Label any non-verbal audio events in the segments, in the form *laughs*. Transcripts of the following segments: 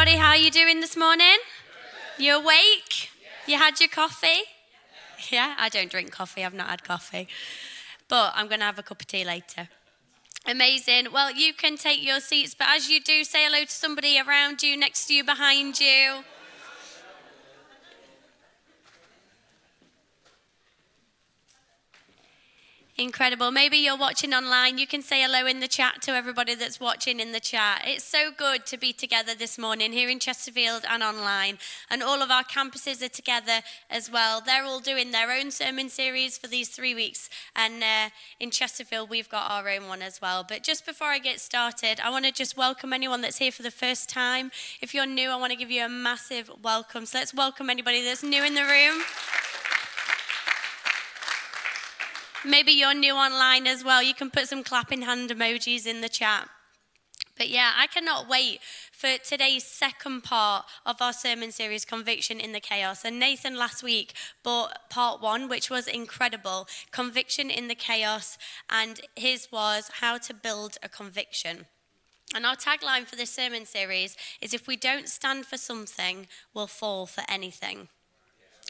everybody. How are you doing this morning? You awake? You had your coffee? Yeah, I don't drink coffee. I've not had coffee. But I'm going to have a cup of tea later. Amazing. Well, you can take your seats, but as you do, say hello to somebody around you, next to you, behind you. Incredible. Maybe you're watching online. You can say hello in the chat to everybody that's watching in the chat. It's so good to be together this morning here in Chesterfield and online. And all of our campuses are together as well. They're all doing their own sermon series for these three weeks. And uh, in Chesterfield, we've got our own one as well. But just before I get started, I want to just welcome anyone that's here for the first time. If you're new, I want to give you a massive welcome. So let's welcome anybody that's new in the room. Maybe you're new online as well. You can put some clapping hand emojis in the chat. But yeah, I cannot wait for today's second part of our sermon series, Conviction in the Chaos. And Nathan last week brought part one, which was incredible Conviction in the Chaos. And his was How to Build a Conviction. And our tagline for this sermon series is If we don't stand for something, we'll fall for anything.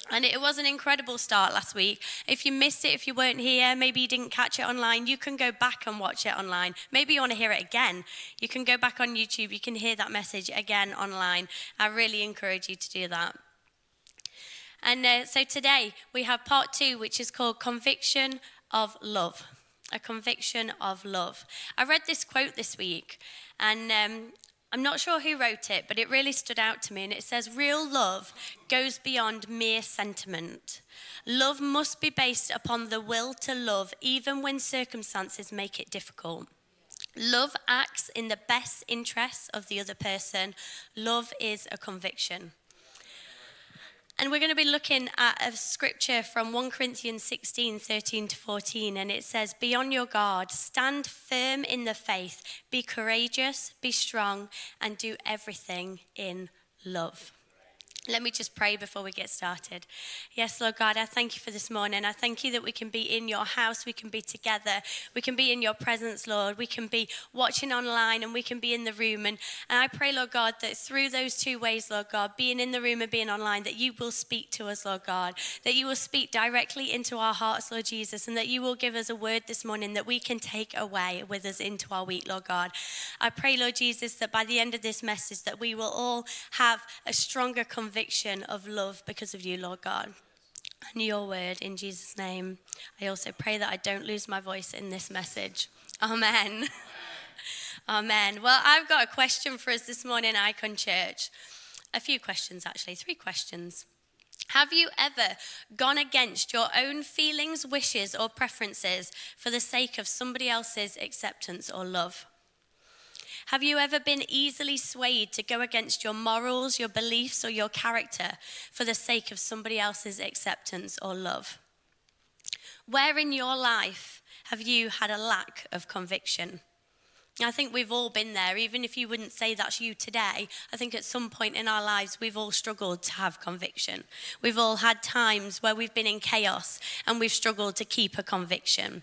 And it was an incredible start last week. If you missed it, if you weren't here, maybe you didn't catch it online, you can go back and watch it online. Maybe you want to hear it again. You can go back on YouTube, you can hear that message again online. I really encourage you to do that. And uh, so today we have part two, which is called Conviction of Love. A conviction of love. I read this quote this week, and um, I'm not sure who wrote it, but it really stood out to me. And it says, Real love goes beyond mere sentiment. Love must be based upon the will to love, even when circumstances make it difficult. Love acts in the best interests of the other person. Love is a conviction. And we're going to be looking at a scripture from 1 Corinthians 16 13 to 14. And it says, Be on your guard, stand firm in the faith, be courageous, be strong, and do everything in love. Let me just pray before we get started. Yes, Lord God, I thank you for this morning. I thank you that we can be in your house, we can be together, we can be in your presence, Lord. We can be watching online and we can be in the room. And, and I pray, Lord God, that through those two ways, Lord God, being in the room and being online, that you will speak to us, Lord God, that you will speak directly into our hearts, Lord Jesus, and that you will give us a word this morning that we can take away with us into our week, Lord God. I pray, Lord Jesus, that by the end of this message, that we will all have a stronger conviction conviction of love because of you, Lord God. And your word in Jesus' name. I also pray that I don't lose my voice in this message. Amen. *laughs* Amen. Well, I've got a question for us this morning, Icon Church. A few questions, actually, three questions. Have you ever gone against your own feelings, wishes, or preferences for the sake of somebody else's acceptance or love? Have you ever been easily swayed to go against your morals, your beliefs, or your character for the sake of somebody else's acceptance or love? Where in your life have you had a lack of conviction? I think we've all been there, even if you wouldn't say that's you today. I think at some point in our lives, we've all struggled to have conviction. We've all had times where we've been in chaos and we've struggled to keep a conviction.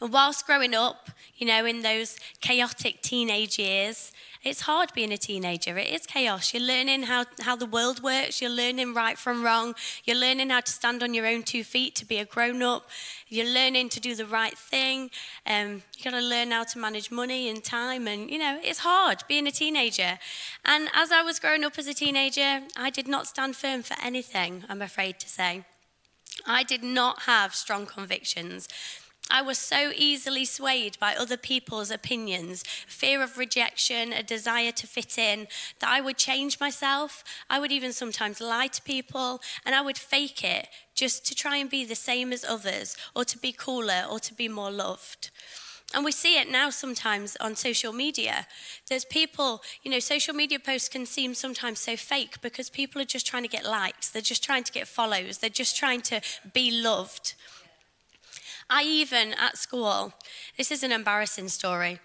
And whilst growing up, you know, in those chaotic teenage years, it's hard being a teenager. It is chaos. You're learning how, how the world works. You're learning right from wrong. You're learning how to stand on your own two feet, to be a grown up. You're learning to do the right thing. Um, you got to learn how to manage money and time. And, you know, it's hard being a teenager. And as I was growing up as a teenager, I did not stand firm for anything, I'm afraid to say. I did not have strong convictions. I was so easily swayed by other people's opinions, fear of rejection, a desire to fit in, that I would change myself. I would even sometimes lie to people, and I would fake it just to try and be the same as others, or to be cooler, or to be more loved. And we see it now sometimes on social media. There's people, you know, social media posts can seem sometimes so fake because people are just trying to get likes, they're just trying to get follows, they're just trying to be loved. I even at school, this is an embarrassing story,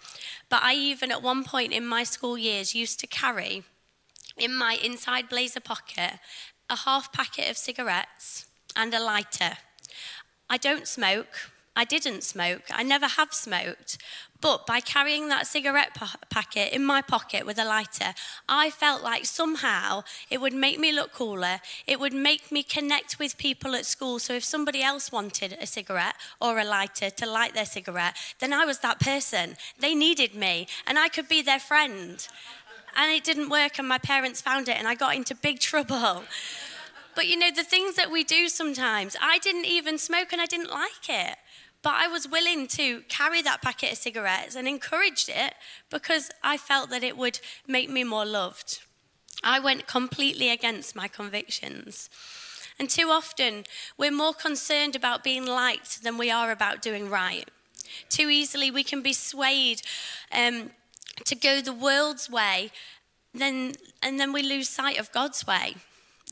but I even at one point in my school years used to carry in my inside blazer pocket a half packet of cigarettes and a lighter. I don't smoke, I didn't smoke. I never have smoked. But by carrying that cigarette pa- packet in my pocket with a lighter, I felt like somehow it would make me look cooler. It would make me connect with people at school. So if somebody else wanted a cigarette or a lighter to light their cigarette, then I was that person. They needed me, and I could be their friend. And it didn't work, and my parents found it, and I got into big *laughs* trouble. But you know, the things that we do sometimes, I didn't even smoke and I didn't like it. But I was willing to carry that packet of cigarettes and encouraged it because I felt that it would make me more loved. I went completely against my convictions. And too often, we're more concerned about being liked than we are about doing right. Too easily, we can be swayed um, to go the world's way, then, and then we lose sight of God's way.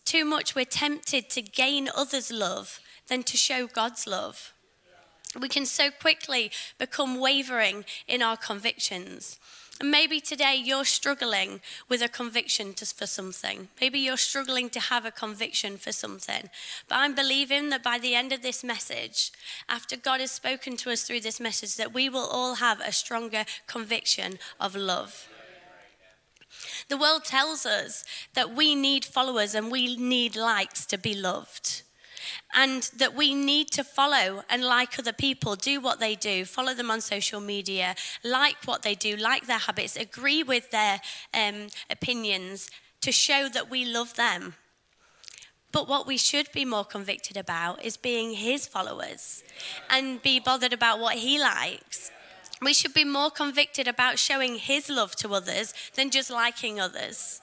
Too much, we're tempted to gain others' love than to show God's love we can so quickly become wavering in our convictions. And maybe today you're struggling with a conviction for something. Maybe you're struggling to have a conviction for something. But I'm believing that by the end of this message, after God has spoken to us through this message, that we will all have a stronger conviction of love. The world tells us that we need followers and we need likes to be loved and that we need to follow and like other people, do what they do, follow them on social media, like what they do, like their habits, agree with their um, opinions to show that we love them. But what we should be more convicted about is being his followers and be bothered about what he likes. We should be more convicted about showing his love to others than just liking others.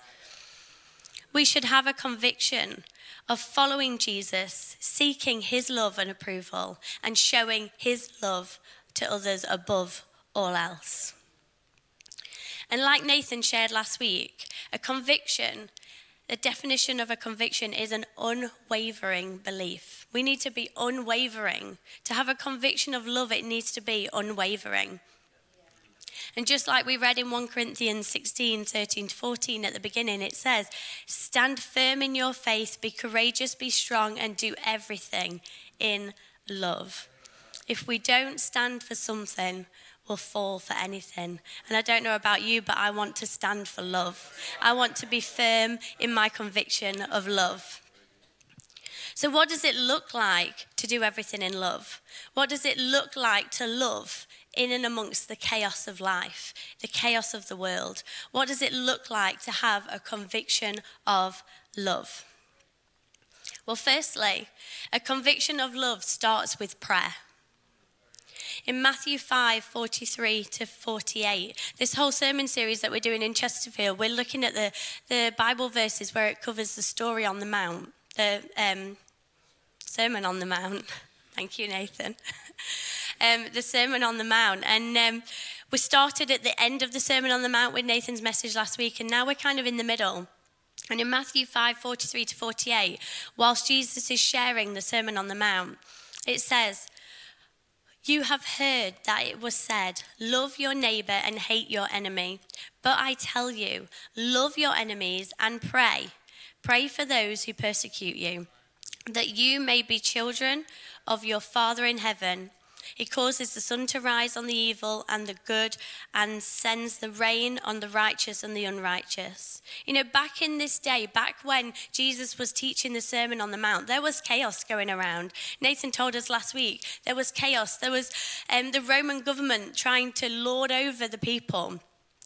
We should have a conviction of following Jesus, seeking his love and approval, and showing his love to others above all else. And like Nathan shared last week, a conviction, the definition of a conviction is an unwavering belief. We need to be unwavering. To have a conviction of love, it needs to be unwavering. And just like we read in 1 Corinthians 16, 13 to 14 at the beginning, it says, Stand firm in your faith, be courageous, be strong, and do everything in love. If we don't stand for something, we'll fall for anything. And I don't know about you, but I want to stand for love. I want to be firm in my conviction of love. So, what does it look like to do everything in love? What does it look like to love in and amongst the chaos of life, the chaos of the world? What does it look like to have a conviction of love? Well, firstly, a conviction of love starts with prayer. In Matthew 5 43 to 48, this whole sermon series that we're doing in Chesterfield, we're looking at the, the Bible verses where it covers the story on the Mount, the um, Sermon on the Mount. *laughs* Thank you, Nathan. Um, the Sermon on the Mount. And um, we started at the end of the Sermon on the Mount with Nathan's message last week, and now we're kind of in the middle. And in Matthew 5 43 to 48, whilst Jesus is sharing the Sermon on the Mount, it says, You have heard that it was said, Love your neighbor and hate your enemy. But I tell you, love your enemies and pray. Pray for those who persecute you, that you may be children of your Father in heaven. He causes the sun to rise on the evil and the good and sends the rain on the righteous and the unrighteous. You know, back in this day, back when Jesus was teaching the Sermon on the Mount, there was chaos going around. Nathan told us last week there was chaos. There was um, the Roman government trying to lord over the people.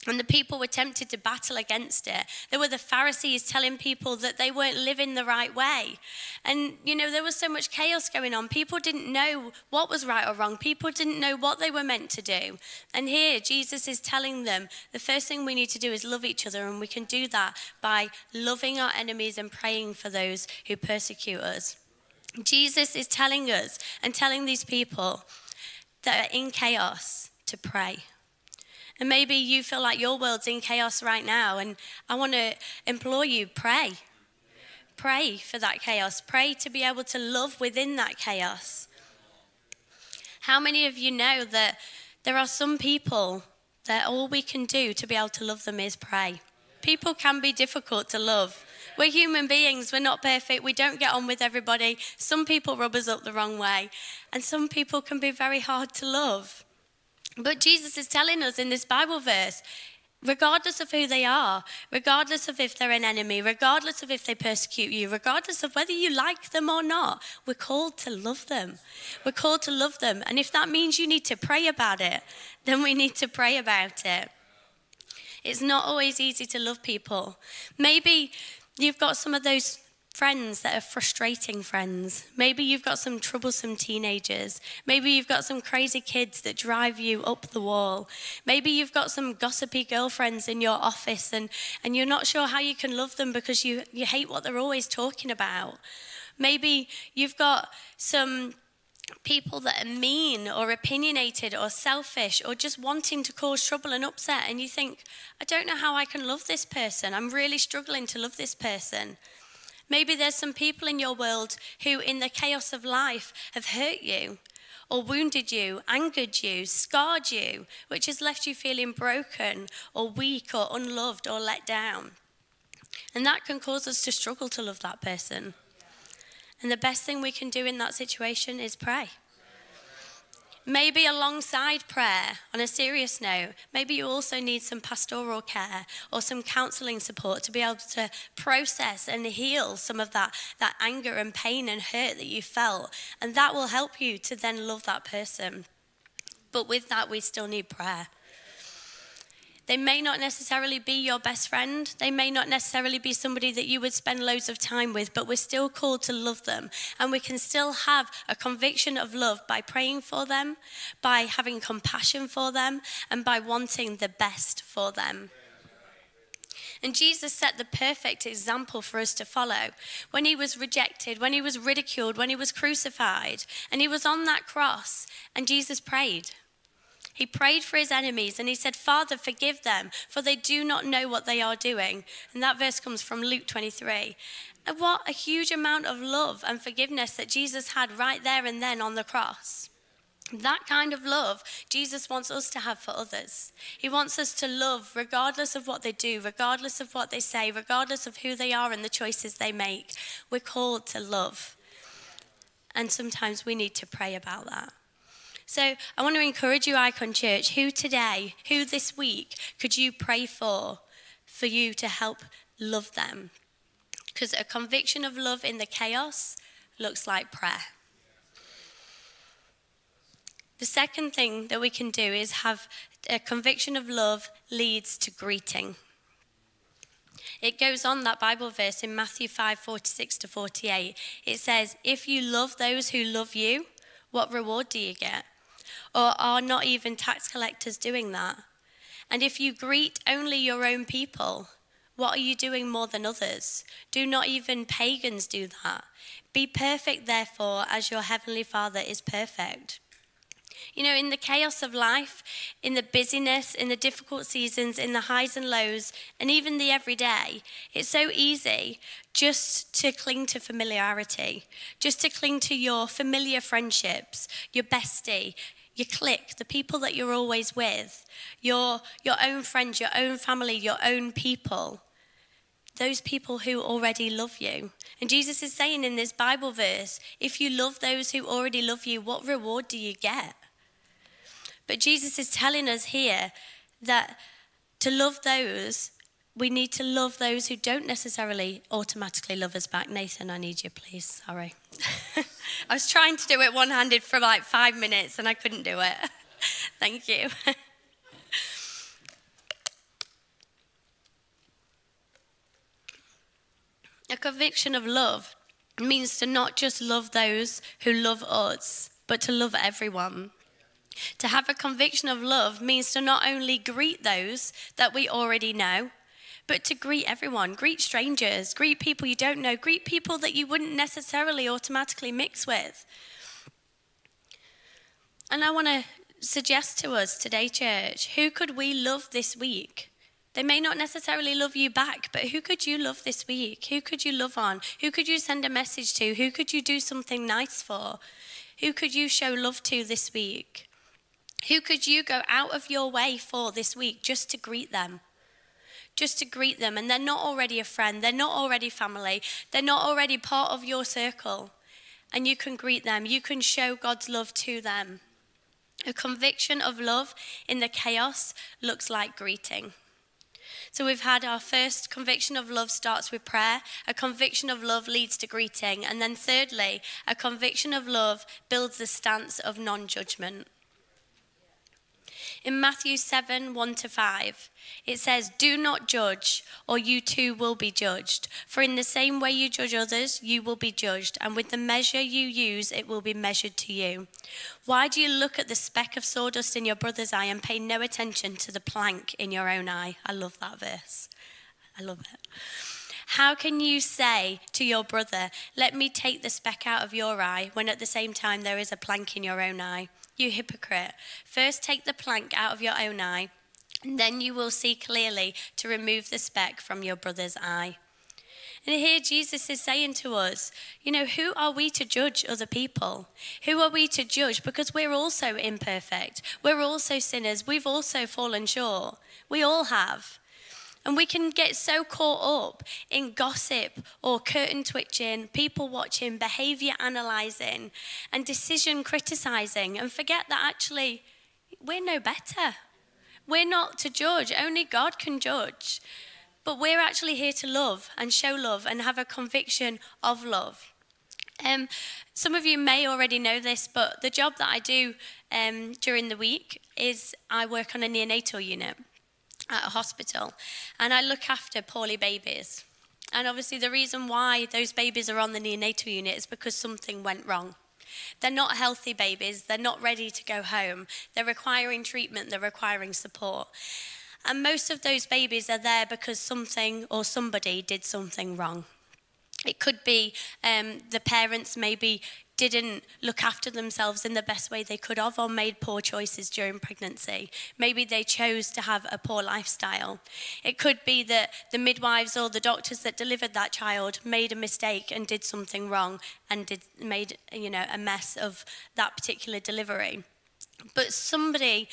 And the people were tempted to battle against it. There were the Pharisees telling people that they weren't living the right way. And, you know, there was so much chaos going on. People didn't know what was right or wrong, people didn't know what they were meant to do. And here, Jesus is telling them the first thing we need to do is love each other. And we can do that by loving our enemies and praying for those who persecute us. Jesus is telling us and telling these people that are in chaos to pray and maybe you feel like your world's in chaos right now. And I want to implore you pray. Pray for that chaos. Pray to be able to love within that chaos. How many of you know that there are some people that all we can do to be able to love them is pray? People can be difficult to love, We're human beings. We're not perfect. We don't get on with everybody. Some people rub us up the wrong way, and some people can be very hard to love. But Jesus is telling us in this Bible verse regardless of who they are, regardless of if they're an enemy, regardless of if they persecute you, regardless of whether you like them or not, we're called to love them. We're called to love them. And if that means you need to pray about it, then we need to pray about it. It's not always easy to love people. Maybe you've got some of those friends that are frustrating friends. Maybe you've got some troublesome teenagers. Maybe you've got some crazy kids that drive you up the wall. Maybe you've got some gossipy girlfriends in your office and, and you're not sure how you can love them because you, you hate what they're always talking about. Maybe you've got some people that are mean or opinionated or selfish or just wanting to cause trouble and upset, and you think, I don't know how I can love this person. I'm really struggling to love this person. Maybe there's some people in your world who, in the chaos of life, have hurt you or wounded you, angered you, scarred you, which has left you feeling broken or weak or unloved or let down. And that can cause us to struggle to love that person. And the best thing we can do in that situation is pray. Maybe alongside prayer, on a serious note, maybe you also need some pastoral care or some counseling support to be able to process and heal some of that, that anger and pain and hurt that you felt. And that will help you to then love that person. But with that, we still need prayer. They may not necessarily be your best friend. They may not necessarily be somebody that you would spend loads of time with, but we're still called to love them. And we can still have a conviction of love by praying for them, by having compassion for them, and by wanting the best for them. And Jesus set the perfect example for us to follow. When he was rejected, when he was ridiculed, when he was crucified, and he was on that cross, and Jesus prayed. He prayed for his enemies and he said, Father, forgive them, for they do not know what they are doing. And that verse comes from Luke 23. And what a huge amount of love and forgiveness that Jesus had right there and then on the cross. That kind of love Jesus wants us to have for others. He wants us to love regardless of what they do, regardless of what they say, regardless of who they are and the choices they make. We're called to love. And sometimes we need to pray about that. So I want to encourage you, Icon Church, who today, who this week could you pray for, for you to help love them? Because a conviction of love in the chaos looks like prayer. The second thing that we can do is have a conviction of love leads to greeting. It goes on that Bible verse in Matthew 5 46 to 48. It says, If you love those who love you, what reward do you get? Or are not even tax collectors doing that? And if you greet only your own people, what are you doing more than others? Do not even pagans do that? Be perfect, therefore, as your heavenly Father is perfect. You know, in the chaos of life, in the busyness, in the difficult seasons, in the highs and lows, and even the everyday, it's so easy just to cling to familiarity, just to cling to your familiar friendships, your bestie, your clique, the people that you're always with, your, your own friends, your own family, your own people, those people who already love you. And Jesus is saying in this Bible verse if you love those who already love you, what reward do you get? But Jesus is telling us here that to love those we need to love those who don't necessarily automatically love us back. Nathan, I need you, please. Sorry. *laughs* *laughs* I was trying to do it one handed for like five minutes and I couldn't do it. *laughs* Thank you. *laughs* A conviction of love means to not just love those who love us, but to love everyone. To have a conviction of love means to not only greet those that we already know, but to greet everyone, greet strangers, greet people you don't know, greet people that you wouldn't necessarily automatically mix with. And I want to suggest to us today, church, who could we love this week? They may not necessarily love you back, but who could you love this week? Who could you love on? Who could you send a message to? Who could you do something nice for? Who could you show love to this week? Who could you go out of your way for this week just to greet them? Just to greet them, and they're not already a friend, they're not already family, they're not already part of your circle, and you can greet them, you can show God's love to them. A conviction of love in the chaos looks like greeting. So we've had our first conviction of love starts with prayer, a conviction of love leads to greeting, and then thirdly, a conviction of love builds the stance of non judgment. In Matthew 7 1 to 5, it says, Do not judge, or you too will be judged. For in the same way you judge others, you will be judged, and with the measure you use, it will be measured to you. Why do you look at the speck of sawdust in your brother's eye and pay no attention to the plank in your own eye? I love that verse. I love it. How can you say to your brother, Let me take the speck out of your eye, when at the same time there is a plank in your own eye? You hypocrite. First take the plank out of your own eye, and then you will see clearly to remove the speck from your brother's eye. And here Jesus is saying to us, you know, who are we to judge other people? Who are we to judge? Because we're also imperfect. We're also sinners. We've also fallen short. We all have. And we can get so caught up in gossip or curtain twitching, people watching, behavior analyzing, and decision criticizing, and forget that actually we're no better. We're not to judge, only God can judge. But we're actually here to love and show love and have a conviction of love. Um, some of you may already know this, but the job that I do um, during the week is I work on a neonatal unit at a hospital, and I look after poorly babies. And obviously, the reason why those babies are on the neonatal unit is because something went wrong. They're not healthy babies, they're not ready to go home, they're requiring treatment, they're requiring support. And most of those babies are there because something or somebody did something wrong. It could be um, the parents maybe didn't look after themselves in the best way they could have or made poor choices during pregnancy. Maybe they chose to have a poor lifestyle. It could be that the midwives or the doctors that delivered that child made a mistake and did something wrong and did, made you know a mess of that particular delivery. But somebody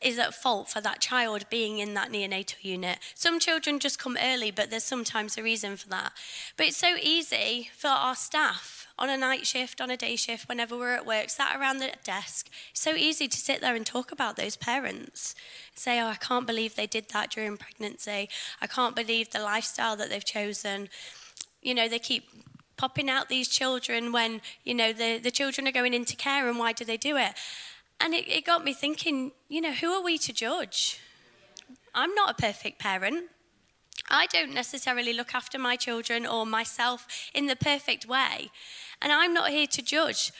is at fault for that child being in that neonatal unit. Some children just come early, but there's sometimes a reason for that. But it's so easy for our staff on a night shift, on a day shift, whenever we're at work, sat around the desk. It's so easy to sit there and talk about those parents. Say, oh, I can't believe they did that during pregnancy. I can't believe the lifestyle that they've chosen. You know, they keep popping out these children when, you know, the, the children are going into care and why do they do it? And it, it got me thinking, you know, who are we to judge? I'm not a perfect parent. I don't necessarily look after my children or myself in the perfect way. And I'm not here to judge.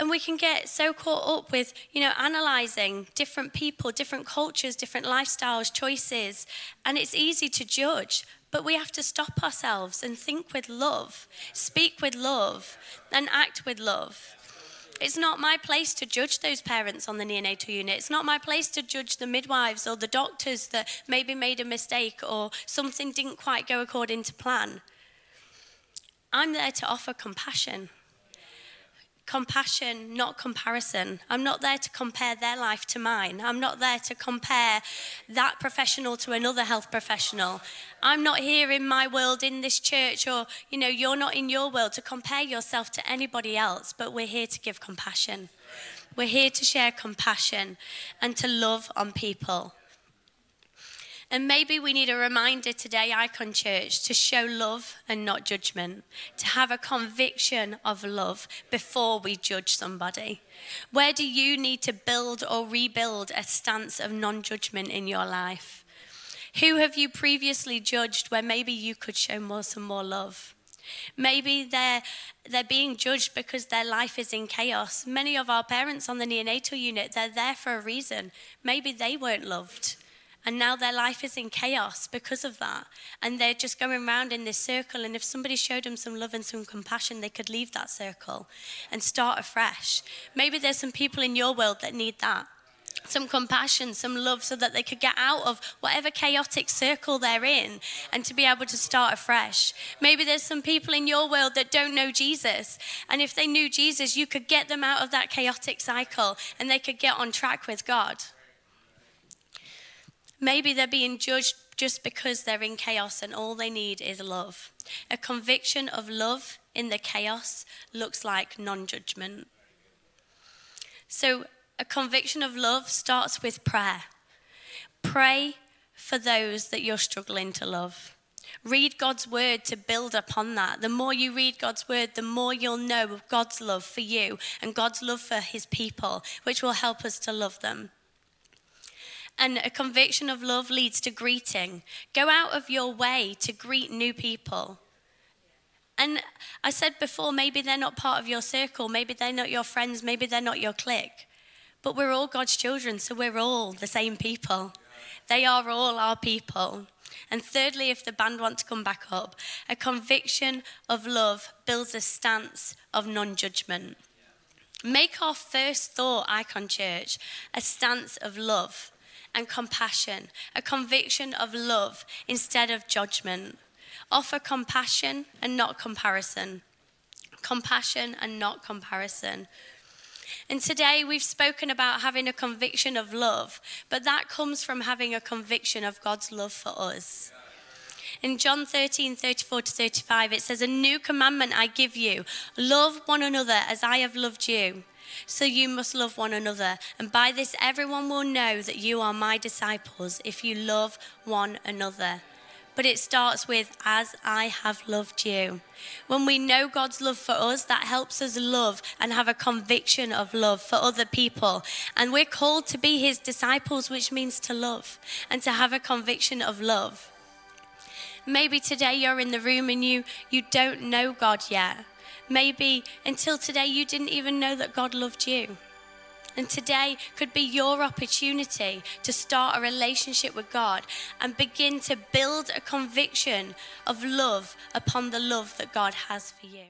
And we can get so caught up with, you know, analyzing different people, different cultures, different lifestyles, choices. And it's easy to judge. But we have to stop ourselves and think with love, speak with love, and act with love. It's not my place to judge those parents on the neonatal unit. It's not my place to judge the midwives or the doctors that maybe made a mistake or something didn't quite go according to plan. I'm there to offer compassion. Compassion, not comparison. I'm not there to compare their life to mine. I'm not there to compare that professional to another health professional. I'm not here in my world in this church, or, you know, you're not in your world to compare yourself to anybody else, but we're here to give compassion. We're here to share compassion and to love on people. And maybe we need a reminder today, Icon Church, to show love and not judgment, to have a conviction of love before we judge somebody. Where do you need to build or rebuild a stance of non judgment in your life? Who have you previously judged where maybe you could show more some more love? Maybe they're, they're being judged because their life is in chaos. Many of our parents on the neonatal unit, they're there for a reason. Maybe they weren't loved. And now their life is in chaos because of that. And they're just going around in this circle. And if somebody showed them some love and some compassion, they could leave that circle and start afresh. Maybe there's some people in your world that need that some compassion, some love, so that they could get out of whatever chaotic circle they're in and to be able to start afresh. Maybe there's some people in your world that don't know Jesus, and if they knew Jesus, you could get them out of that chaotic cycle and they could get on track with God. Maybe they're being judged just because they're in chaos and all they need is love. A conviction of love in the chaos looks like non judgment. So, a conviction of love starts with prayer. Pray for those that you're struggling to love. Read God's word to build upon that. The more you read God's word, the more you'll know of God's love for you and God's love for his people, which will help us to love them. And a conviction of love leads to greeting. Go out of your way to greet new people. And I said before, maybe they're not part of your circle, maybe they're not your friends, maybe they're not your clique. But we're all God's children, so we're all the same people. They are all our people. And thirdly, if the band want to come back up, a conviction of love builds a stance of non judgment. Make our first thought, Icon Church, a stance of love and compassion, a conviction of love instead of judgment. Offer compassion and not comparison. Compassion and not comparison. And today we've spoken about having a conviction of love, but that comes from having a conviction of God's love for us. In John 13, 34 to 35, it says, A new commandment I give you love one another as I have loved you. So you must love one another. And by this, everyone will know that you are my disciples if you love one another but it starts with, as I have loved you. When we know God's love for us, that helps us love and have a conviction of love for other people. And we're called to be his disciples, which means to love and to have a conviction of love. Maybe today you're in the room and you, you don't know God yet. Maybe until today you didn't even know that God loved you. And today could be your opportunity to start a relationship with God and begin to build a conviction of love upon the love that God has for you.